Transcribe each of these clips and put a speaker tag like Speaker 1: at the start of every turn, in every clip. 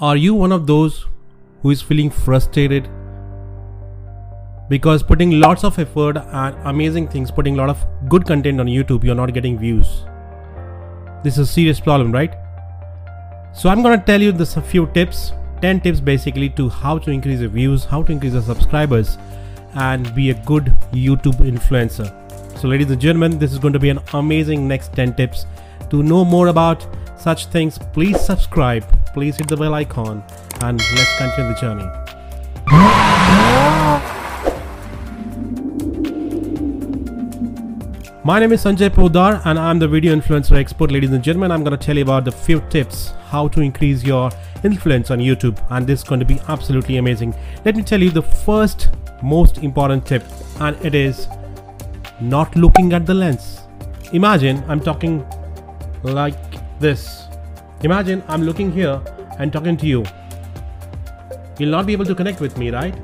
Speaker 1: Are you one of those who is feeling frustrated? Because putting lots of effort and amazing things, putting a lot of good content on YouTube, you're not getting views. This is a serious problem, right? So I'm gonna tell you this a few tips, 10 tips basically to how to increase your views, how to increase your subscribers, and be a good YouTube influencer. So, ladies and gentlemen, this is going to be an amazing next 10 tips. To know more about such things, please subscribe, please hit the bell icon, and let's continue the journey. My name is Sanjay Podar and I'm the video influencer expert. Ladies and gentlemen, I'm going to tell you about the few tips how to increase your influence on YouTube, and this is going to be absolutely amazing. Let me tell you the first most important tip, and it is not looking at the lens. Imagine I'm talking like this. Imagine I'm looking here and talking to you. You'll not be able to connect with me, right?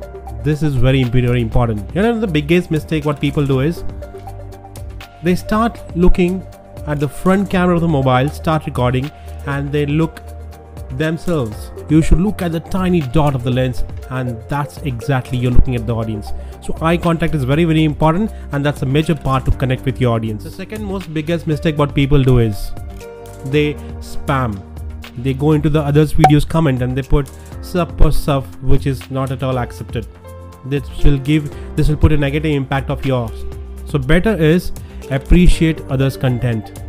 Speaker 1: This is very, very important. You know, the biggest mistake what people do is they start looking at the front camera of the mobile, start recording, and they look themselves. You should look at the tiny dot of the lens, and that's exactly you're looking at the audience. So eye contact is very very important, and that's a major part to connect with your audience. The second most biggest mistake what people do is they spam. They go into the others' videos comment and they put stuff or stuff which is not at all accepted. This will give this will put a negative impact of yours. So better is appreciate others' content.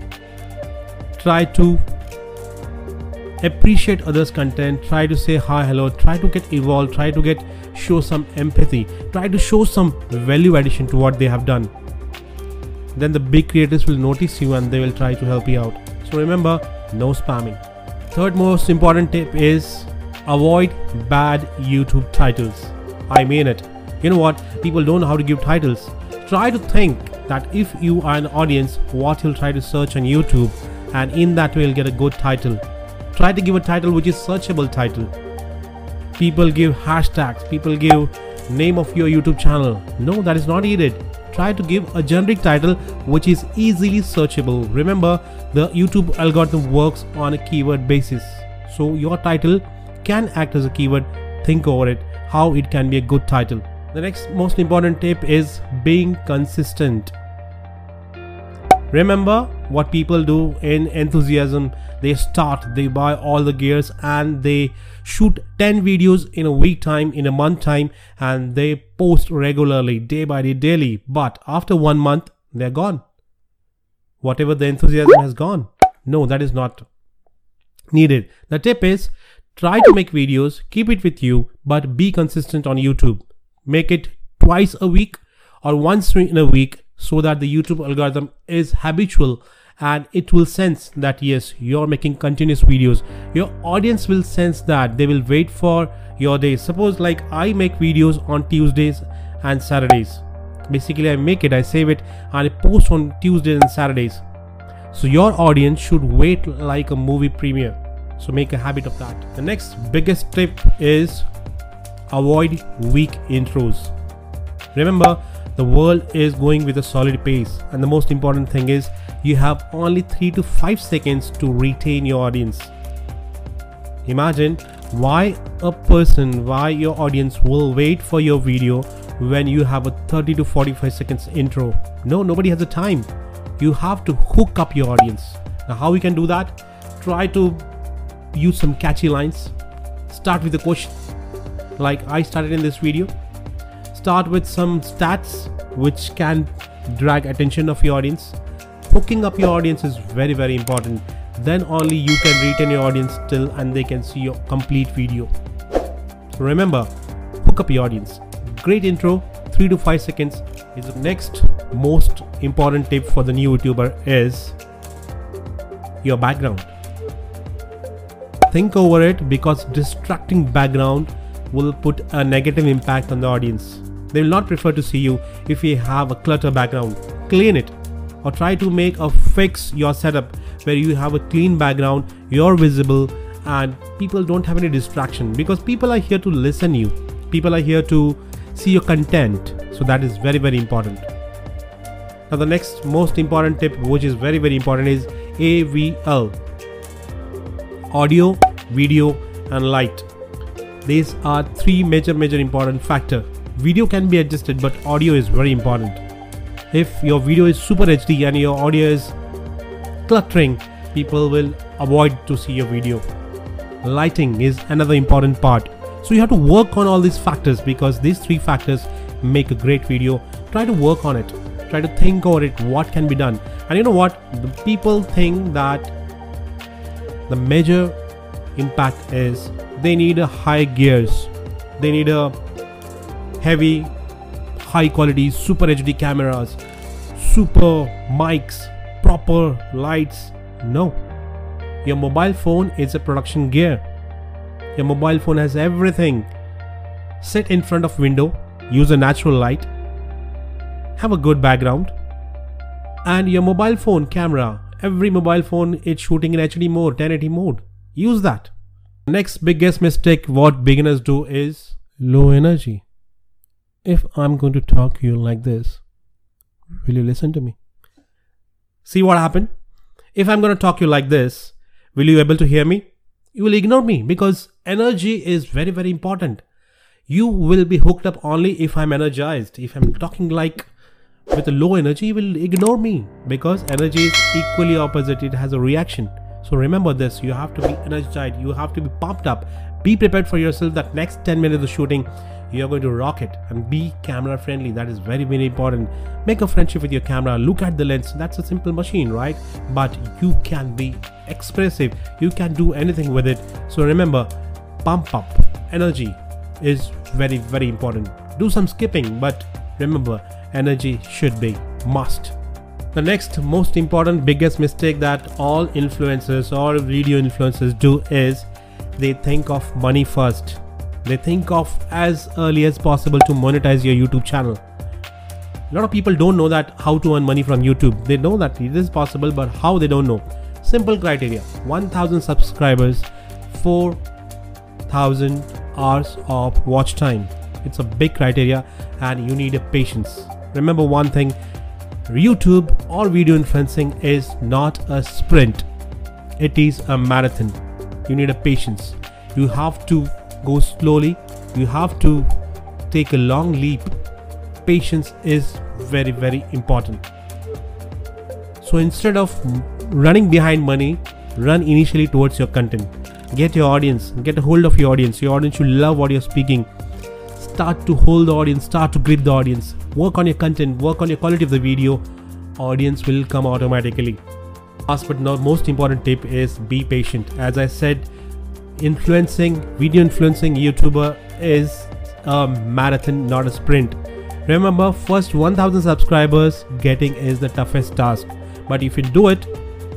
Speaker 1: Try to appreciate others content try to say hi hello try to get evolved try to get show some empathy try to show some value addition to what they have done then the big creators will notice you and they will try to help you out so remember no spamming. Third most important tip is avoid bad youtube titles. I mean it. You know what? People don't know how to give titles. Try to think that if you are an audience what you'll try to search on youtube and in that way you'll get a good title. Try to give a title which is searchable title. People give hashtags. People give name of your youtube channel. No that is not needed try to give a generic title which is easily searchable. Remember the youtube algorithm works on a keyword basis. So your title can act as a keyword. Think over it how it can be a good title. The next most important tip is being consistent. Remember what people do in enthusiasm they start they buy all the gears and they shoot 10 videos in a week time in a month time and they post regularly day by day daily. But after one month they're gone. Whatever the enthusiasm has gone. No that is not needed. The tip is try to make videos keep it with you but be consistent on youtube. Make it twice a week or once in a week so that the YouTube algorithm is habitual and it will sense that yes you're making continuous videos. Your audience will sense that. They will wait for your days suppose like i make videos on tuesdays and saturdays. Basically i make it i save it and i post on tuesdays and saturdays. So your audience should wait like a movie premiere. So make a habit of that. The next biggest tip is avoid weak intros. Remember the world is going with a solid pace, and the most important thing is you have only 3 to 5 seconds to retain your audience. Imagine why a person, why your audience will wait for your video when you have a 30 to 45 seconds intro. No, nobody has the time. You have to hook up your audience. Now, how we can do that? Try to use some catchy lines. Start with a question, like I started in this video start with some stats which can drag attention of your audience. Hooking up your audience is very very important. Then only you can retain your audience till and they can see your complete video. So remember hook up your audience. Great intro 3 to 5 seconds. Is the next most important tip for the new youtuber is your background. Think over it because distracting background will put a negative impact on the audience they will not prefer to see you if you have a clutter background. Clean it or try to make a fix your setup where you have a clean background, you're visible and people don't have any distraction because people are here to listen you. People are here to see your content. So that is very very important. Now the next most important tip which is very very important is AVL. Audio, video and light these are three major major important factor video can be adjusted but audio is very important. If your video is super hd and your audio is cluttering people will avoid to see your video. Lighting is another important part. So you have to work on all these factors because these three factors make a great video. Try to work on it. Try to think over it what can be done. And you know what? The people think that the major impact is they need a high gears. They need a heavy high quality super hd cameras super mics proper lights. No. Your mobile phone is a production gear. Your mobile phone has everything sit in front of window. Use a natural light. Have a good background. And your mobile phone camera. Every mobile phone is shooting in hd mode 1080 mode. Use that. Next biggest mistake what beginners do is low energy if i'm going to talk to you like this will you listen to me? See what happened? If i'm going to talk to you like this will you able to hear me? You will ignore me because energy is very very important. You will be hooked up only if i'm energized. If i'm talking like with a low energy you will ignore me because energy is equally opposite. It has a reaction so remember this you have to be energized you have to be pumped up. Be prepared for yourself that next 10 minutes of shooting you're going to rock it. And be camera friendly that is very very important. Make a friendship with your camera look at the lens. That's a simple machine right? But you can be expressive you can do anything with it. So remember pump up. Energy is very very important. Do some skipping but remember energy should be must the next most important biggest mistake that all influencers or video influencers do is they think of money first. They think of as early as possible to monetize your youtube channel. A lot of people don't know that how to earn money from youtube. They know that it is possible but how they don't know? Simple criteria. 1000 subscribers 4000 hours of watch time. It's a big criteria and you need a patience. Remember one thing youtube or video influencing is not a sprint. It is a marathon. You need a patience. You have to go slowly. You have to take a long leap. Patience is very very important. So instead of running behind money run initially towards your content. Get your audience. Get a hold of your audience. Your audience should love what you're speaking start to hold the audience start to grip the audience. Work on your content work on your quality of the video audience will come automatically. Last but not most important tip is be patient. As i said influencing video influencing youtuber is a marathon not a sprint. Remember first 1000 subscribers getting is the toughest task. But if you do it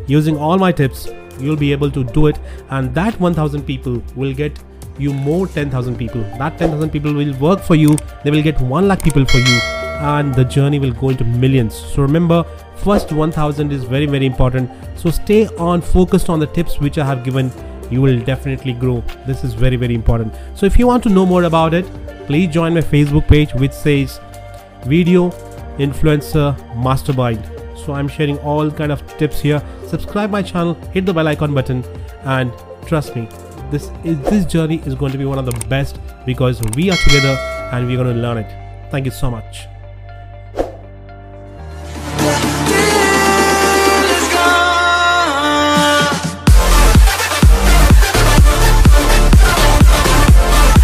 Speaker 1: using all my tips you'll be able to do it and that 1000 people will get you more 10000 people. That 10000 people will work for you. They will get 1 lakh people for you. And the journey will go into millions. So remember first 1000 is very very important. So stay on focused on the tips which i have given. You will definitely grow. This is very very important. So if you want to know more about it please join my facebook page which says video influencer mastermind. So i'm sharing all kind of tips here. Subscribe my channel hit the bell icon button and trust me this is this journey is going to be one of the best because we are together and we're going to learn it. Thank you so much